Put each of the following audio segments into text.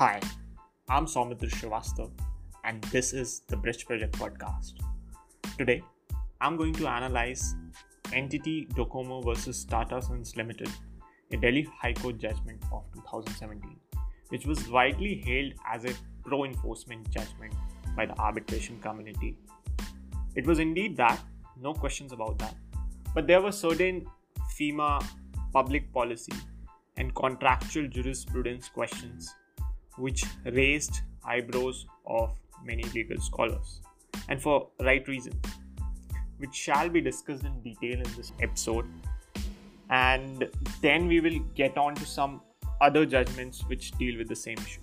Hi, I'm Soumitra Srivastav, and this is the Bridge Project podcast. Today, I'm going to analyze NTT Docomo versus Tata Sons Limited, a Delhi High Court judgment of 2017, which was widely hailed as a pro enforcement judgment by the arbitration community. It was indeed that, no questions about that. But there were certain FEMA public policy and contractual jurisprudence questions which raised eyebrows of many legal scholars, and for right reason, which shall be discussed in detail in this episode. And then we will get on to some other judgments which deal with the same issue.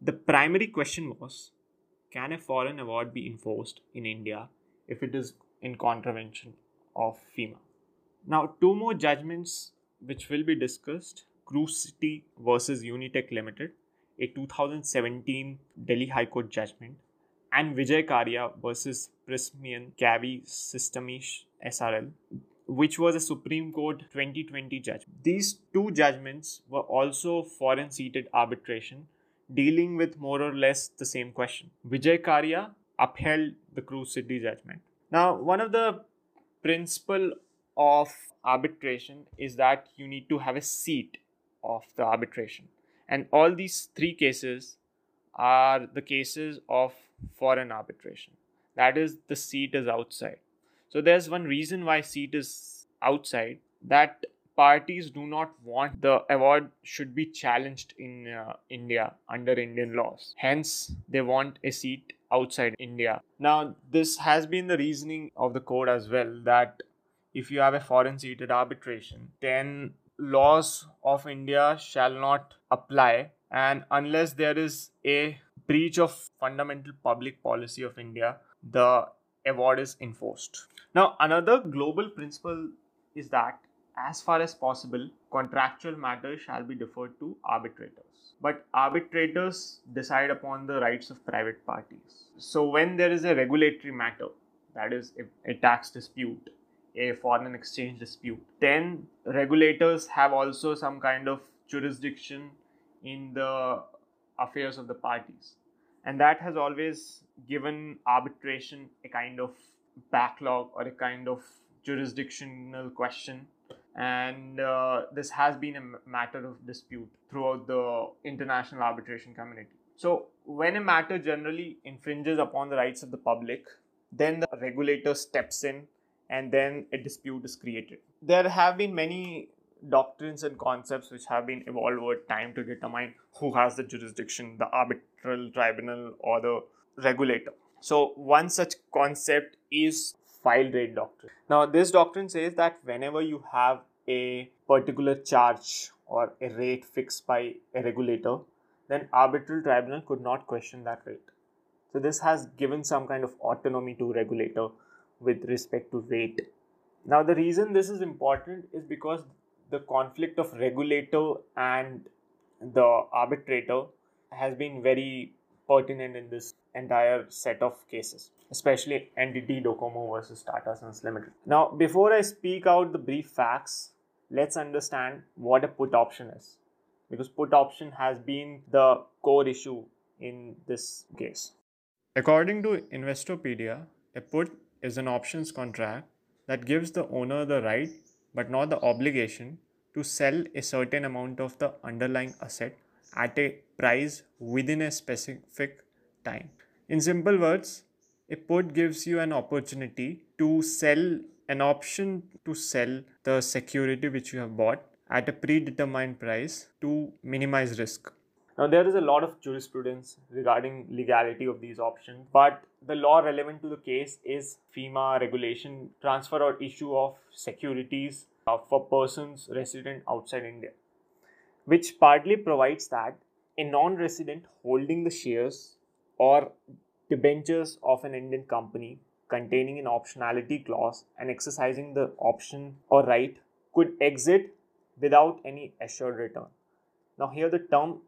The primary question was Can a foreign award be enforced in India if it is in contravention of FEMA? Now, two more judgments which will be discussed Cruz City versus Unitech Limited, a 2017 Delhi High Court judgment, and Vijay Karia versus Prysmian Cavi Sistemi SRL, which was a Supreme Court 2020 judgment. These two judgments were also foreign seated arbitration dealing with more or less the same question. Vijay Karia upheld the Cruz City judgment. Now, one of the principal of arbitration is that you need to have a seat of the arbitration. And all these three cases are the cases of foreign arbitration. That is, the seat is outside. So there's one reason why seat is outside that parties do not want the award should be challenged in uh, India under Indian laws. Hence, they want a seat outside India. Now, this has been the reasoning of the court as well that if you have a foreign seated arbitration, then laws of India shall not apply. And unless there is a breach of fundamental public policy of India, the award is enforced. Now, another global principle is that as far as possible, contractual matters shall be deferred to arbitrators. But arbitrators decide upon the rights of private parties. So, when there is a regulatory matter, that is, a, a tax dispute, a foreign exchange dispute. Then regulators have also some kind of jurisdiction in the affairs of the parties. And that has always given arbitration a kind of backlog or a kind of jurisdictional question. And uh, this has been a matter of dispute throughout the international arbitration community. So, when a matter generally infringes upon the rights of the public, then the regulator steps in and then a dispute is created. There have been many doctrines and concepts which have been evolved over time to determine who has the jurisdiction, the arbitral tribunal or the regulator. So, one such concept is filed rate doctrine. Now, this doctrine says that whenever you have a particular charge or a rate fixed by a regulator, then arbitral tribunal could not question that rate. So, this has given some kind of autonomy to regulator with respect to rate. Now, the reason this is important is because the conflict of regulator and the arbitrator has been very pertinent in this entire set of cases, especially NTT Docomo versus Tata Sons Limited. Now, before I speak out the brief facts, let's understand what a put option is because put option has been the core issue in this case. According to Investopedia, a put is an options contract that gives the owner the right but not the obligation to sell a certain amount of the underlying asset at a price within a specific time. In simple words, a put gives you an opportunity to sell an option to sell the security which you have bought at a predetermined price to minimize risk. Now, there is a lot of jurisprudence regarding legality of these options, but the law relevant to the case is FEMA regulation transfer or issue of securities uh, for persons resident outside India, which partly provides that a non resident holding the shares or debentures of an Indian company containing an optionality clause and exercising the option or right could exit without any assured return. Now, here the term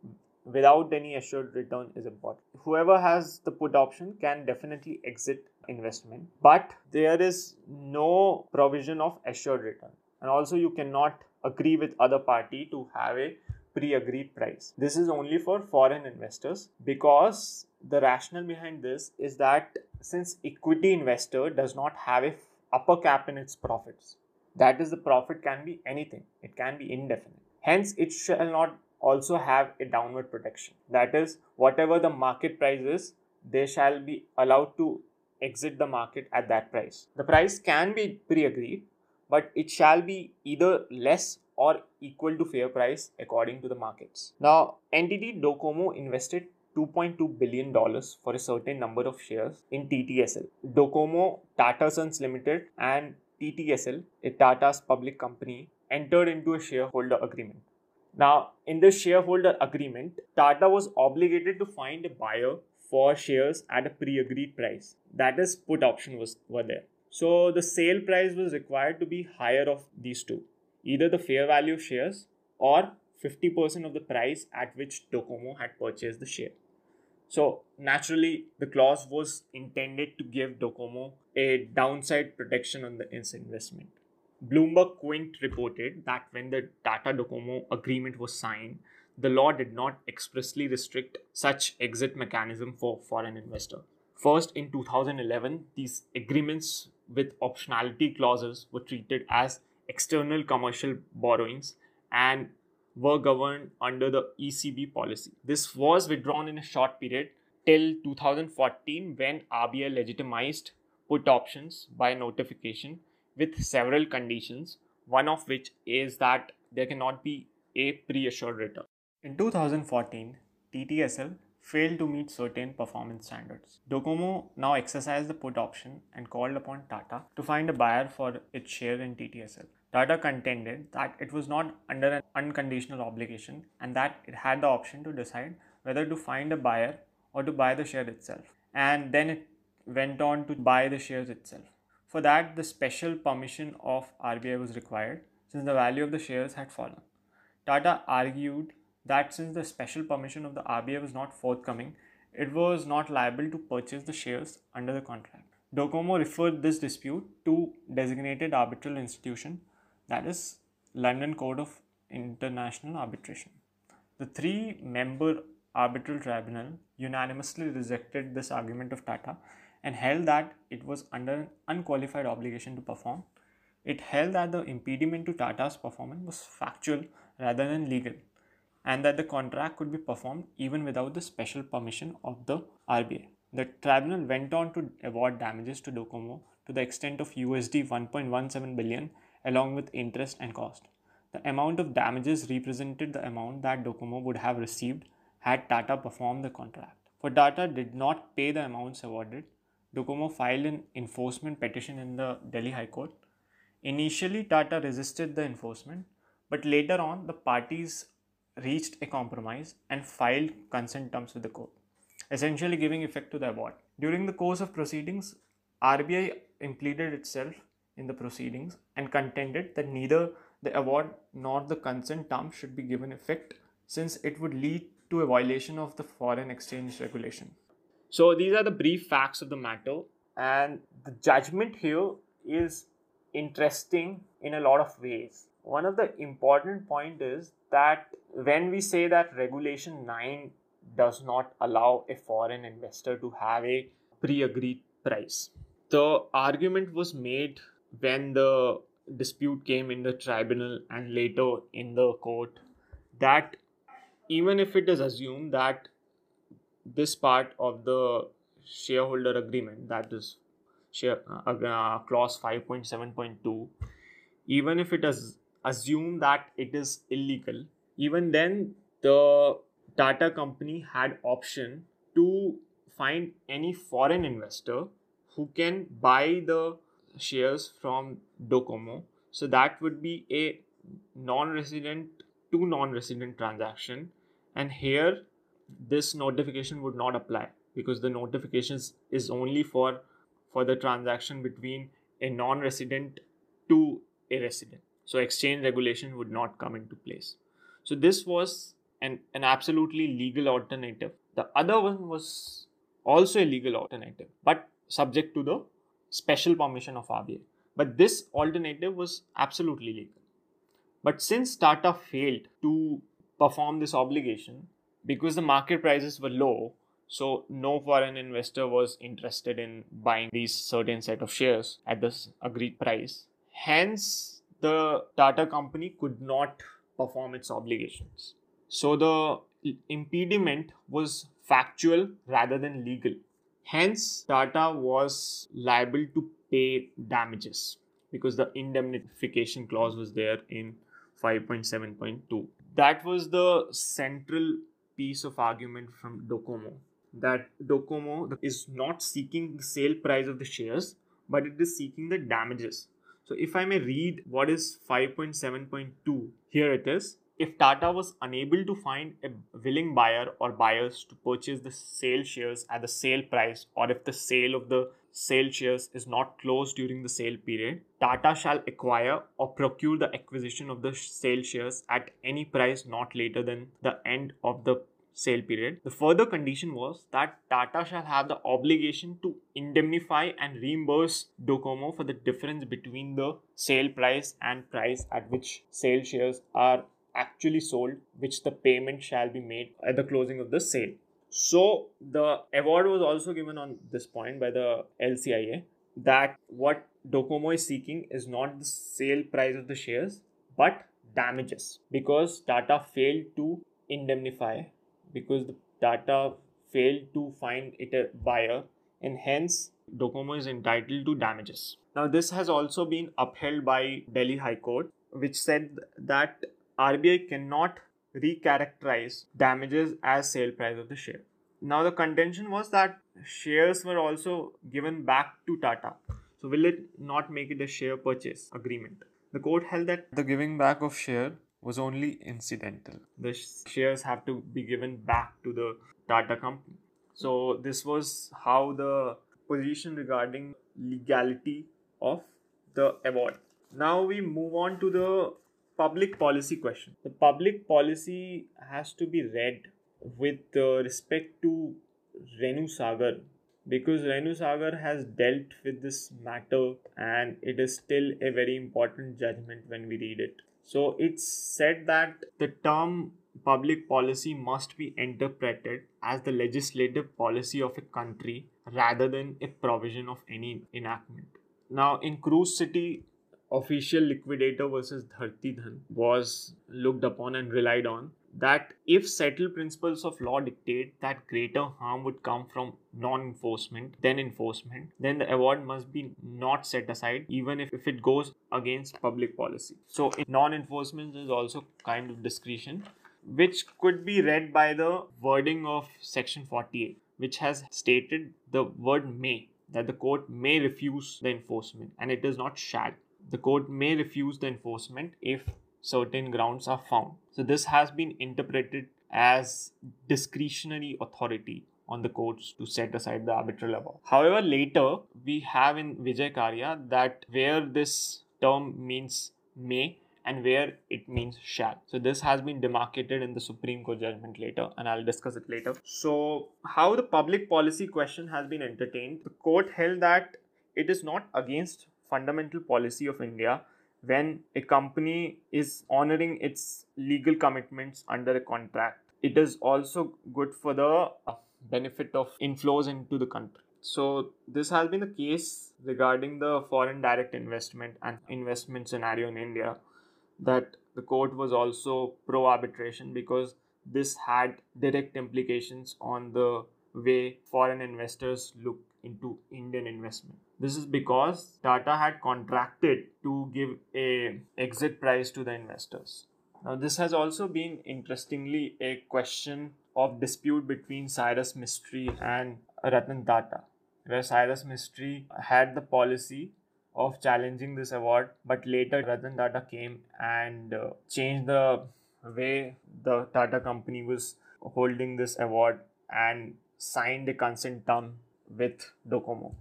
without any assured return is important. Whoever has the put option can definitely exit investment, but there is no provision of assured return. and also you cannot agree with other party to have a pre-agreed price. This is only for foreign investors because the rationale behind this is that since equity investor does not have a upper cap in its profits, that is the profit can be anything. It can be indefinite. Hence, it shall not also have a downward protection. That is, whatever the market price is, they shall be allowed to exit the market at that price. The price can be pre agreed, but it shall be either less or equal to fair price according to the markets. Now, NTT Docomo invested $2.2 billion for a certain number of shares in TTSL. Docomo, Tata Sons Limited, and TTSL, a Tata's public company, entered into a shareholder agreement. Now, in the shareholder agreement, Tata was obligated to find a buyer for shares at a pre-agreed price. That is, put option was were there. So the sale price was required to be higher of these two, either the fair value of shares or 50% of the price at which Docomo had purchased the share. So naturally, the clause was intended to give Docomo a downside protection on the investment. Bloomberg Quint reported that when the Tata Docomo agreement was signed, the law did not expressly restrict such exit mechanism for foreign investor. First, in 2011, these agreements with optionality clauses were treated as external commercial borrowings and were governed under the ECB policy. This was withdrawn in a short period till 2014 when RBI legitimized put options by notification with several conditions, one of which is that there cannot be a pre-assured return. In 2014, TTSL failed to meet certain performance standards. Docomo now exercised the put option and called upon Tata to find a buyer for its share in TTSL. Tata contended that it was not under an unconditional obligation and that it had the option to decide whether to find a buyer or to buy the share itself. And then it went on to buy the shares itself. For that, the special permission of RBI was required since the value of the shares had fallen. Tata argued that since the special permission of the RBI was not forthcoming, it was not liable to purchase the shares under the contract. Docomo referred this dispute to designated arbitral institution, that is London Court of International Arbitration. The three member arbitral tribunal unanimously rejected this argument of Tata and held that it was under an unqualified obligation to perform. It held that the impediment to Tata's performance was factual rather than legal and that the contract could be performed even without the special permission of the RBI. The tribunal went on to award damages to Docomo to the extent of USD 1.17 billion along with interest and cost. The amount of damages represented the amount that Docomo would have received had Tata performed the contract. For Tata did not pay the amounts awarded, Docomo filed an enforcement petition in the Delhi High Court. Initially, Tata resisted the enforcement, but later on, the parties reached a compromise and filed consent terms with the court, essentially giving effect to the award. During the course of proceedings, RBI impleaded itself in the proceedings and contended that neither the award nor the consent terms should be given effect since it would lead to a violation of the foreign exchange regulation. So these are the brief facts of the matter, and the judgment here is interesting in a lot of ways. One of the important point is that when we say that regulation 9 does not allow a foreign investor to have a pre-agreed price the argument was made when the dispute came in the tribunal and later in the court that even if it is assumed that this part of the shareholder agreement, that is share uh, uh, clause 5.7.2, even if it is assumed that it is illegal, even then the Tata company had option to find any foreign investor who can buy the shares from Docomo. So that would be a non-resident to non-resident transaction. And here this notification would not apply because the notifications is only for for the transaction between a non-resident to a resident. So exchange regulation would not come into place. So this was an, an absolutely legal alternative. The other one was also a legal alternative but subject to the special permission of RBI But this alternative was absolutely legal. But since Tata failed to perform this obligation, because the market prices were low, so no foreign investor was interested in buying these certain set of shares at this agreed price. Hence, the Tata company could not perform its obligations. So the impediment was factual rather than legal. Hence, Tata was liable to pay damages because the indemnification clause was there in 5.7.2. That was the central piece of argument from Docomo that Docomo is not seeking the sale price of the shares, but it is seeking the damages. So, if I may read what is 5.7.2, here it is. If Tata was unable to find a willing buyer or buyers to purchase the sale shares at the sale price, or if the sale of the sale shares is not closed during the sale period, Tata shall acquire or procure the acquisition of the sale shares at any price not later than the end of the sale period. The further condition was that Tata shall have the obligation to indemnify and reimburse Docomo for the difference between the sale price and price at which sale shares are actually sold, which the payment shall be made at the closing of the sale. So the award was also given on this point by the LCIA that what Docomo is seeking is not the sale price of the shares but damages because Tata failed to indemnify because the Tata failed to find it a buyer and hence Docomo is entitled to damages. Now this has also been upheld by Delhi High Court which said that RBI cannot recharacterize damages as sale price of the share. Now the contention was that shares were also given back to Tata. So will it not make it a share purchase agreement? The court held that the giving back of share was only incidental. The shares have to be given back to the Tata company. So this was how the position regarding legality of the award. Now we move on to the public policy question. The public policy has to be read with uh, respect to Renusagar because Renusagar has dealt with this matter and it is still a very important judgment when we read it. So it's said that the term public policy must be interpreted as the legislative policy of a country rather than a provision of any enactment. Now, in Cruz City, official liquidator versus Dharti Dhan was looked upon and relied on that if settled principles of law dictate that greater harm would come from non-enforcement than enforcement then the award must be not set aside even if, if it goes against public policy. So non-enforcement is also kind of discretion which could be read by the wording of section 48 which has stated the word may that the court may refuse the enforcement and it is not shall the court may refuse the enforcement if certain grounds are found. So this has been interpreted as discretionary authority on the courts to set aside the arbitral award. However, later we have in Vijay Karia that where this term means may and where it means shall. So this has been demarcated in the Supreme Court judgment later and I'll discuss it later. So how the public policy question has been entertained, the court held that it is not against fundamental policy of India when a company is honoring its legal commitments under a contract. It is also good for the uh, benefit of inflows into the country. So, this has been the case regarding the foreign direct investment and investment scenario in India that the court was also pro arbitration because this had direct implications on the way foreign investors look into Indian investment. This is because Tata had contracted to give a exit price to the investors. Now this has also been interestingly a question of dispute between Cyrus Mistry and Ratan Tata, where Cyrus Mistry had the policy of challenging this award, but later Ratan Tata came and uh, changed the way the Tata company was holding this award and signed a consent term with Docomo.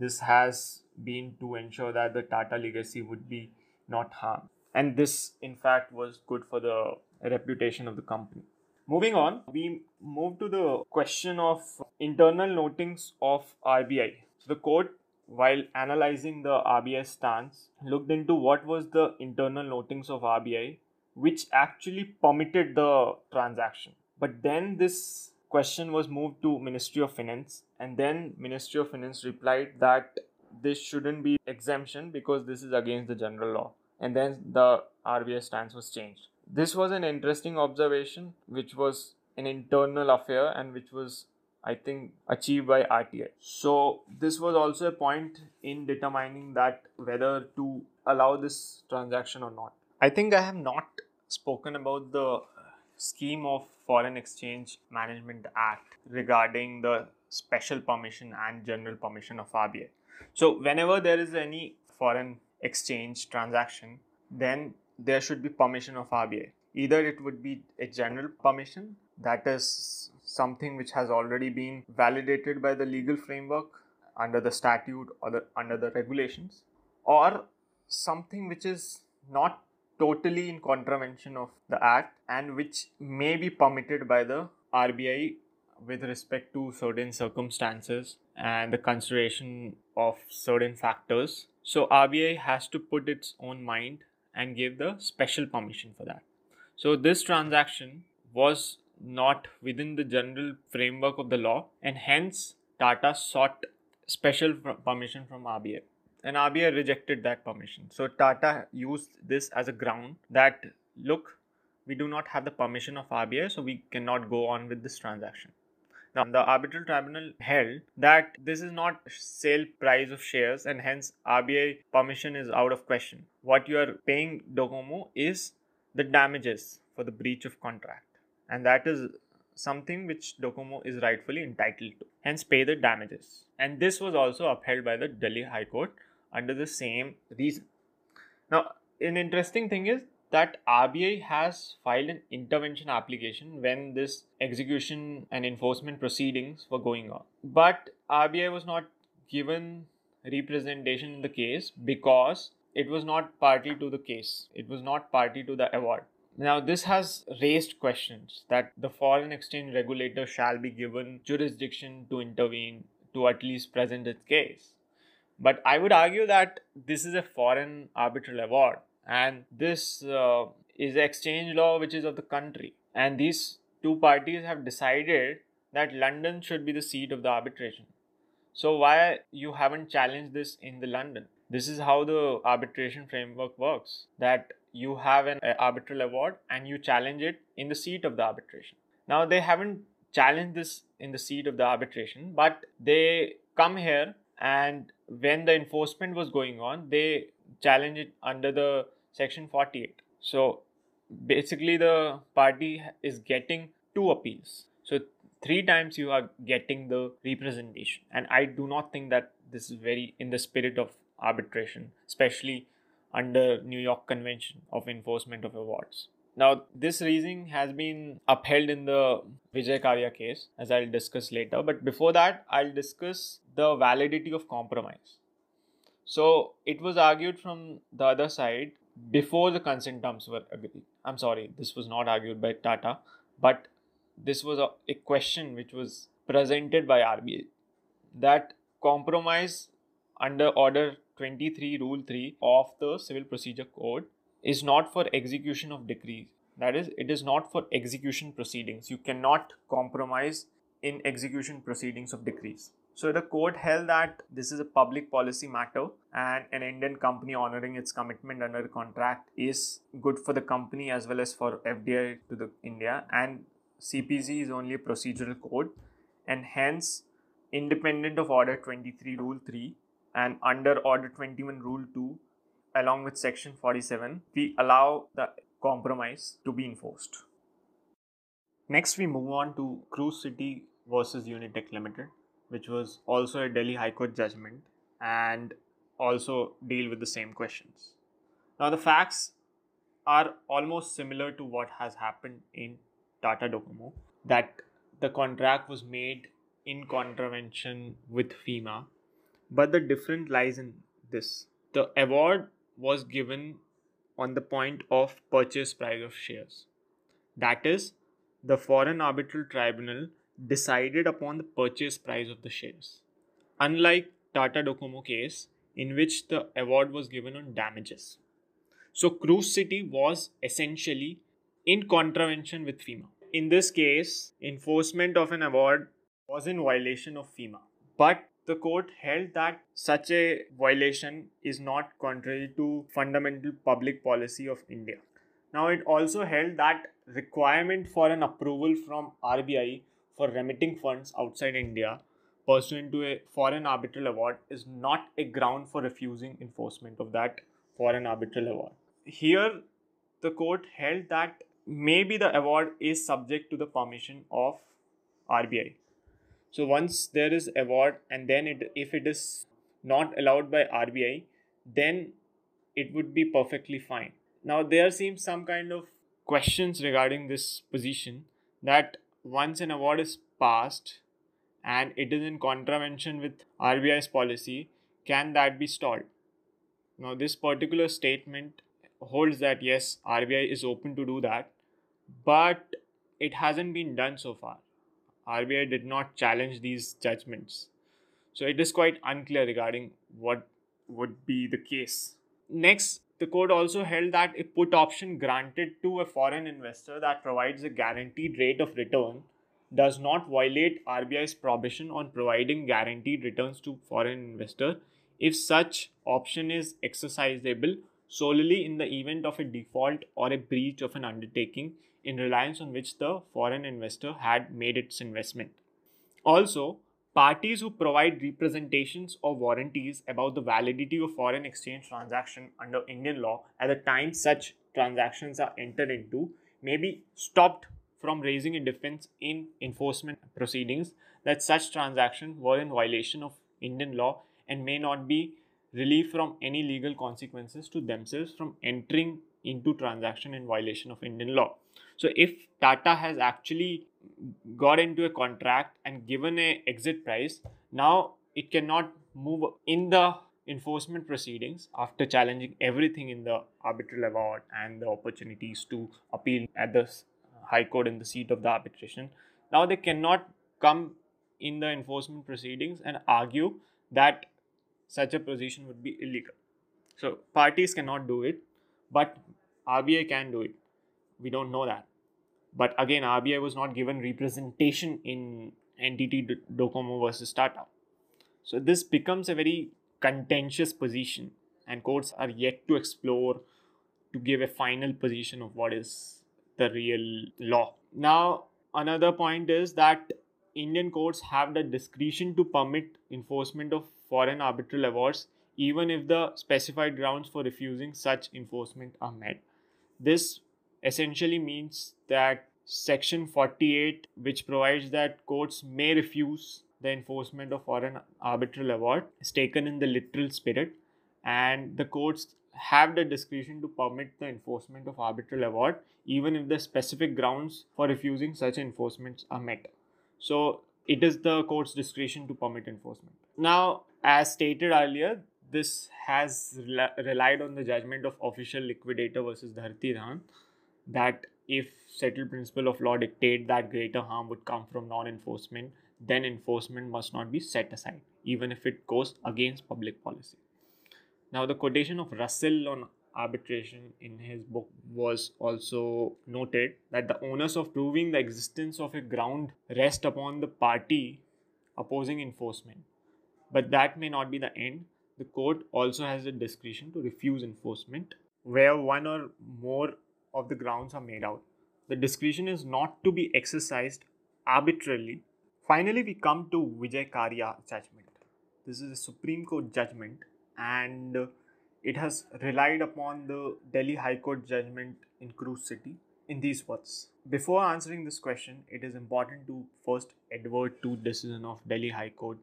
This has been to ensure that the Tata legacy would be not harmed. And this, in fact, was good for the reputation of the company. Moving on, we move to the question of internal notings of RBI. So the court while analyzing the RBI stance, looked into what was the internal notings of RBI which actually permitted the transaction. But then this question was moved to Ministry of Finance, and then Ministry of Finance replied that this shouldn't be exemption because this is against the general law. And then the RBI stance was changed. This was an interesting observation, which was an internal affair and which was I think achieved by RTI. So this was also a point in determining that whether to allow this transaction or not. I think I have not spoken about the scheme of Foreign Exchange Management Act regarding the special permission and general permission of RBI. So whenever there is any foreign exchange transaction, then there should be permission of RBI. Either it would be a general permission that is something which has already been validated by the legal framework under the statute or the, under the regulations or something which is not totally in contravention of the act and which may be permitted by the RBI with respect to certain circumstances and the consideration of certain factors. So RBI has to put its own mind and give the special permission for that. So this transaction was not within the general framework of the law and hence Tata sought special permission from RBI and RBI rejected that permission. So Tata used this as a ground that look we do not have the permission of RBI so we cannot go on with this transaction. Now, the arbitral tribunal held that this is not sale price of shares and hence RBI permission is out of question. What you are paying Docomo is the damages for the breach of contract and that is something which Docomo is rightfully entitled to. Hence, pay the damages. And this was also upheld by the Delhi High Court under the same reason. Now, an interesting thing is that RBI has filed an intervention application when this execution and enforcement proceedings were going on. But RBI was not given representation in the case because it was not party to the case. It was not party to the award. Now, this has raised questions that the foreign exchange regulator shall be given jurisdiction to intervene to at least present its case. But I would argue that this is a foreign arbitral award, and this uh, is exchange law which is of the country. And these two parties have decided that London should be the seat of the arbitration. So, why you haven't challenged this in the London? This is how the arbitration framework works that you have an arbitral award and you challenge it in the seat of the arbitration. Now, they haven't challenged this in the seat of the arbitration, but they come here and when the enforcement was going on, they challenged it under the section 48. So basically, the party is getting two appeals. So three times you are getting the representation, and I do not think that this is very in the spirit of arbitration, especially under New York Convention of Enforcement of Awards. Now, this reasoning has been upheld in the Vijay Karia case, as I'll discuss later. But before that, I'll discuss the validity of compromise. So, it was argued from the other side before the consent terms were agreed. I'm sorry, this was not argued by Tata, but this was a, a question which was presented by RBI that compromise under Order 23, Rule 3 of the Civil Procedure Code is not for execution of decrees. That is, it is not for execution proceedings. You cannot compromise in execution proceedings of decrees. So the court held that this is a public policy matter and an Indian company honoring its commitment under contract is good for the company as well as for FDI to the India and CPC is only a procedural code and hence independent of order 23 rule 3 and under order 21 rule 2 along with section 47 we allow the compromise to be enforced. Next we move on to cruz city versus unitech limited which was also a delhi high court judgment and also deal with the same questions. Now the facts are almost similar to what has happened in tata docomo that the contract was made in contravention with fema but the difference lies in this. The award was given on the point of purchase price of shares. That is, the foreign arbitral tribunal decided upon the purchase price of the shares. Unlike Tata Docomo case in which the award was given on damages. So Cruz City was essentially in contravention with FEMA. In this case, enforcement of an award was in violation of FEMA. But the court held that such a violation is not contrary to fundamental public policy of India. Now, it also held that requirement for an approval from RBI for remitting funds outside India pursuant to a foreign arbitral award is not a ground for refusing enforcement of that foreign arbitral award. Here, the court held that maybe the award is subject to the permission of RBI. So once there is award and then it if it is not allowed by RBI, then it would be perfectly fine. Now there seems some kind of questions regarding this position that once an award is passed and it is in contravention with RBI's policy, can that be stalled? Now this particular statement holds that yes, RBI is open to do that, but it hasn't been done so far. RBI did not challenge these judgments. So it is quite unclear regarding what would be the case. Next, the court also held that a put option granted to a foreign investor that provides a guaranteed rate of return does not violate RBI's prohibition on providing guaranteed returns to foreign investor if such option is exercisable solely in the event of a default or a breach of an undertaking in reliance on which the foreign investor had made its investment. Also, parties who provide representations or warranties about the validity of foreign exchange transaction under Indian law at the time such transactions are entered into may be stopped from raising a defense in enforcement proceedings that such transactions were in violation of Indian law and may not be relief from any legal consequences to themselves from entering into transaction in violation of Indian law. So if Tata has actually got into a contract and given a exit price, now it cannot move in the enforcement proceedings after challenging everything in the arbitral award and the opportunities to appeal at the high court in the seat of the arbitration. Now they cannot come in the enforcement proceedings and argue that such a position would be illegal. So parties cannot do it, but RBI can do it. We don't know that. But again, RBI was not given representation in NTT Docomo versus Tata. So this becomes a very contentious position, and courts are yet to explore to give a final position of what is the real law. Now, another point is that Indian courts have the discretion to permit enforcement of foreign arbitral awards even if the specified grounds for refusing such enforcement are met. This essentially means that Section 48, which provides that courts may refuse the enforcement of foreign arbitral award, is taken in the literal spirit, and the courts have the discretion to permit the enforcement of arbitral award even if the specific grounds for refusing such enforcements are met. So it is the court's discretion to permit enforcement. Now, as stated earlier, this has relied on the judgment of official liquidator versus Dharti Dhan that if settled principle of law dictate that greater harm would come from non-enforcement, then enforcement must not be set aside, even if it goes against public policy. Now, the quotation of Russell on arbitration in his book was also noted that the onus of proving the existence of a ground rest upon the party opposing enforcement. But that may not be the end. The court also has the discretion to refuse enforcement where one or more of the grounds are made out. The discretion is not to be exercised arbitrarily. Finally, we come to Vijay Karia judgment. This is a Supreme Court judgment and it has relied upon the Delhi High Court judgment in Cruz City in these words. Before answering this question, it is important to first advert to the decision of Delhi High Court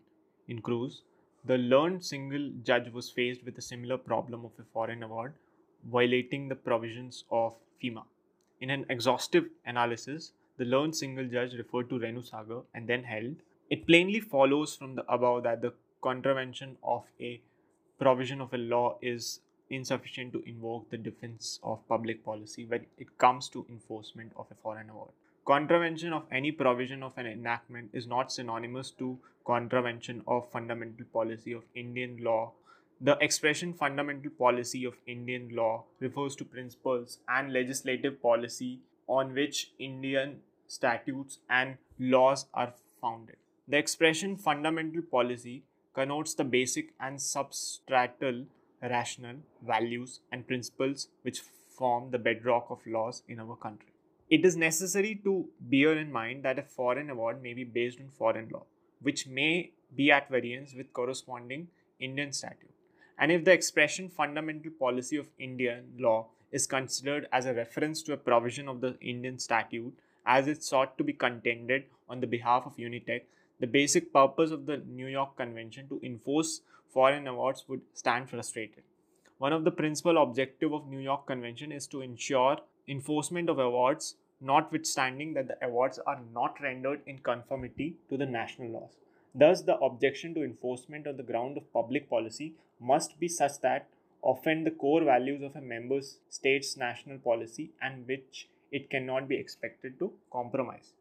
in Cruz. The learned single judge was faced with a similar problem of a foreign award violating the provisions of FEMA. In an exhaustive analysis, the learned single judge referred to Renusagar and then held it plainly follows from the above that the contravention of a provision of a law is insufficient to invoke the defense of public policy when it comes to enforcement of a foreign award. contravention of any provision of an enactment is not synonymous to contravention of fundamental policy of Indian law. The expression fundamental policy of Indian law refers to principles and legislative policy on which Indian statutes and laws are founded. The expression fundamental policy connotes the basic and substratal rational values and principles which form the bedrock of laws in our country. It is necessary to bear in mind that a foreign award may be based on foreign law, which may be at variance with corresponding Indian statute. And if the expression fundamental policy of Indian law is considered as a reference to a provision of the Indian statute as it sought to be contended on the behalf of Unitech, the basic purpose of the New York Convention to enforce foreign awards would stand frustrated. One of the principal objective of New York Convention is to ensure enforcement of awards notwithstanding that the awards are not rendered in conformity to the national laws. Thus, the objection to enforcement on the ground of public policy must be such that offend the core values of a member state's national policy and which it cannot be expected to compromise.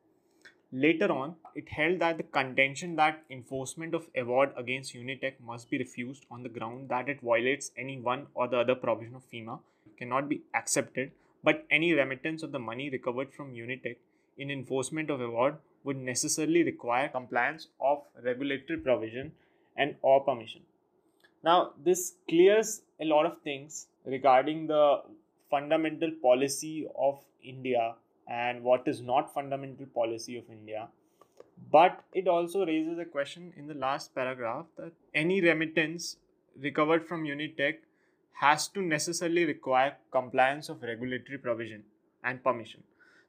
Later on, it held that the contention that enforcement of award against Unitech must be refused on the ground that it violates any one or the other provision of FEMA cannot be accepted, but any remittance of the money recovered from Unitech in enforcement of award would necessarily require compliance of regulatory provision and or permission. Now, this clears a lot of things regarding the fundamental policy of India and what is not fundamental policy of India. But it also raises a question in the last paragraph that any remittance recovered from Unitech has to necessarily require compliance of regulatory provision and permission.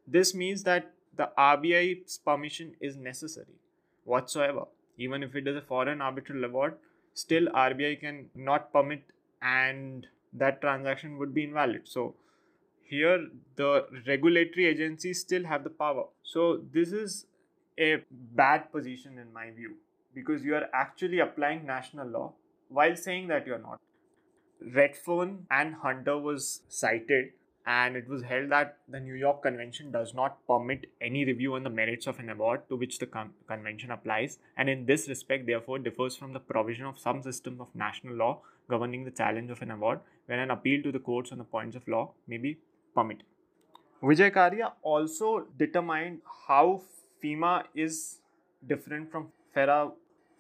This means that the RBI's permission is necessary whatsoever. Even if it is a foreign arbitral award, still RBI can not permit and that transaction would be invalid. So here the regulatory agencies still have the power so this is a bad position in my view because you are actually applying national law while saying that you're not redfern and hunter was cited and it was held that the New York Convention does not permit any review on the merits of an award to which the con- convention applies, and in this respect, therefore, differs from the provision of some system of national law governing the challenge of an award, when an appeal to the courts on the points of law may be permitted. Vijay also determined how FEMA is different from FERA.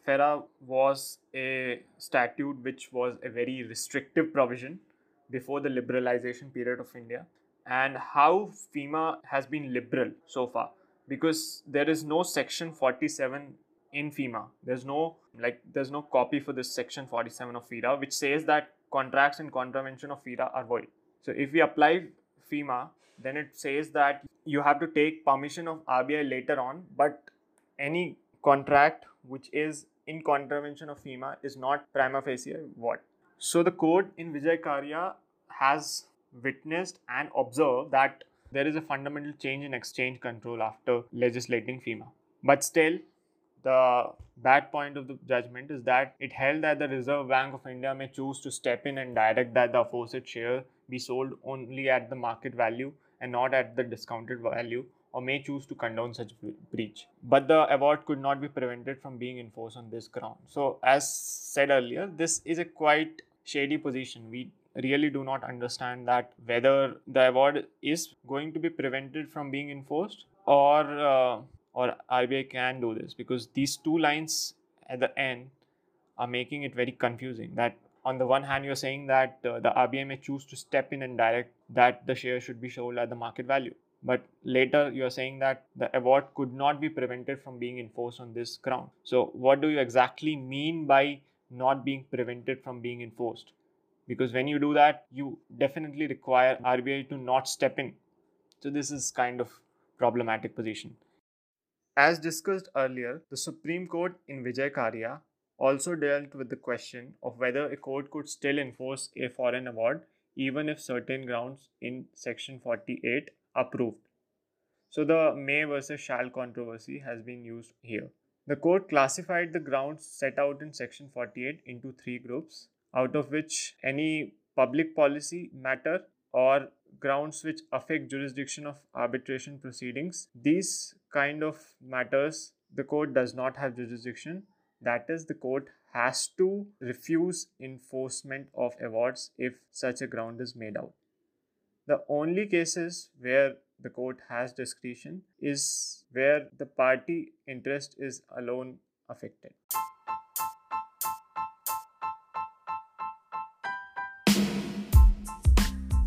FERA was a statute which was a very restrictive provision before the liberalization period of India, and how FEMA has been liberal so far because there is no section 47 in FEMA. There's no like there's no copy for this section 47 of FERA which says that contracts in contravention of FERA are void. So if we apply FEMA, then it says that you have to take permission of RBI later on, but any contract which is in contravention of FEMA is not prima facie what. So the court in Vijay Karia has witnessed and observed that there is a fundamental change in exchange control after legislating FEMA. But still, the bad point of the judgment is that it held that the Reserve Bank of India may choose to step in and direct that the aforesaid share be sold only at the market value and not at the discounted value or may choose to condone such breach. But the award could not be prevented from being enforced on this ground. So, as said earlier, this is a quite shady position. We really do not understand that whether the award is going to be prevented from being enforced or uh, or RBI can do this because these two lines at the end are making it very confusing that on the one hand, you're saying that uh, the RBI may choose to step in and direct that the share should be sold at the market value. But later, you're saying that the award could not be prevented from being enforced on this ground. So, what do you exactly mean by not being prevented from being enforced? Because when you do that, you definitely require RBI to not step in. So, this is kind of problematic position. As discussed earlier, the Supreme Court in Vijay Karia also dealt with the question of whether a court could still enforce a foreign award even if certain grounds in section 48 approved. So the may versus shall controversy has been used here. The court classified the grounds set out in section 48 into three groups, out of which any public policy matter or grounds which affect jurisdiction of arbitration proceedings, these kind of matters, the court does not have jurisdiction. That is, the court has to refuse enforcement of awards if such a ground is made out. The only cases where the court has discretion is where the party interest is alone affected.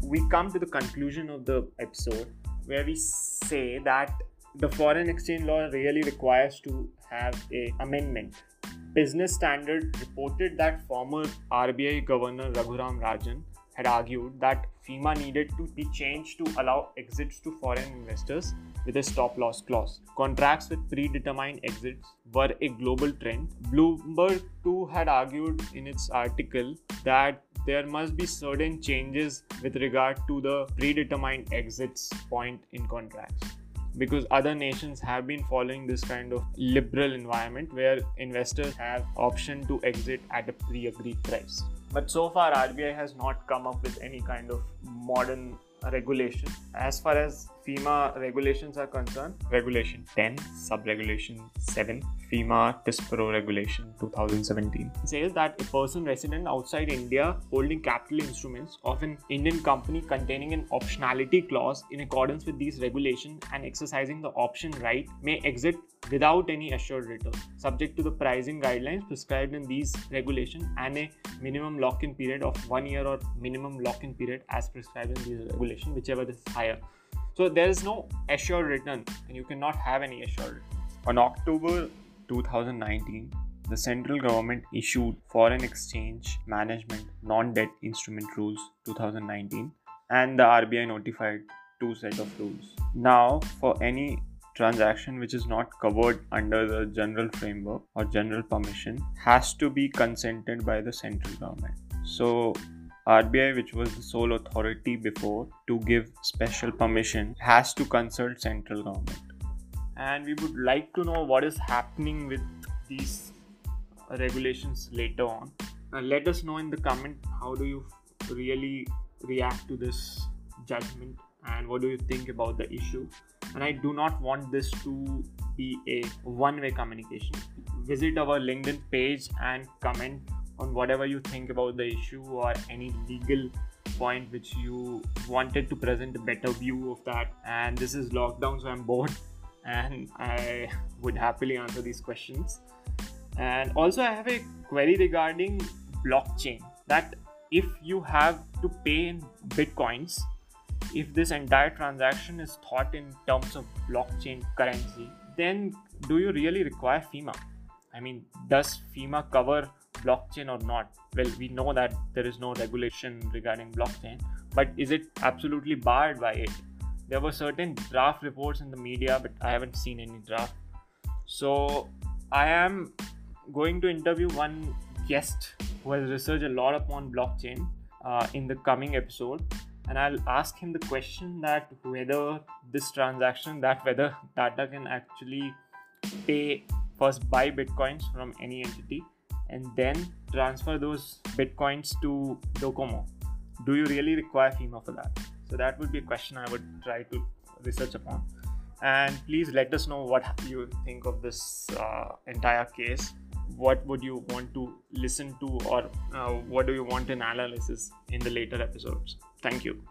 We come to the conclusion of the episode where we say that the foreign exchange law really requires to have a amendment business standard reported that former rbi governor raghuram rajan had argued that FEMA needed to be changed to allow exits to foreign investors with a stop loss clause. Contracts with predetermined exits were a global trend. Bloomberg too had argued in its article that there must be certain changes with regard to the predetermined exits point in contracts because other nations have been following this kind of liberal environment where investors have option to exit at a pre-agreed price but so far rbi has not come up with any kind of modern regulation. As far as FEMA regulations are concerned, Regulation 10, Sub-Regulation 7, FEMA TISPRO Regulation 2017 says that a person resident outside India holding capital instruments of an Indian company containing an optionality clause in accordance with these regulations and exercising the option right may exit without any assured return, subject to the pricing guidelines prescribed in these regulations and a minimum lock-in period of one year or minimum lock-in period as prescribed in these regulations, whichever is higher. So there is no assured return, and you cannot have any assured. On October 2019, the central government issued Foreign Exchange Management Non-Debt Instrument Rules 2019, and the RBI notified two set of rules. Now, for any transaction which is not covered under the general framework or general permission has to be consented by the central government. So RBI, which was the sole authority before to give special permission, has to consult central government. And we would like to know what is happening with these regulations later on. Uh, let us know in the comment how do you really react to this judgment and what do you think about the issue. And I do not want this to be a one way communication. Visit our LinkedIn page and comment on whatever you think about the issue or any legal point which you wanted to present a better view of that. And this is lockdown, so I'm bored and I would happily answer these questions. And also, I have a query regarding blockchain that if you have to pay in bitcoins, if this entire transaction is thought in terms of blockchain currency, then do you really require FEMA? I mean, does FEMA cover blockchain or not? Well, we know that there is no regulation regarding blockchain, but is it absolutely barred by it? There were certain draft reports in the media, but I haven't seen any draft. So, I am going to interview one guest who has researched a lot upon blockchain uh, in the coming episode and I'll ask him the question that whether this transaction that whether Tata can actually pay first buy bitcoins from any entity and then transfer those bitcoins to Docomo. Do you really require FEMA for that? So that would be a question I would try to research upon. And please let us know what you think of this uh, entire case. What would you want to listen to, or uh, what do you want in analysis in the later episodes? Thank you.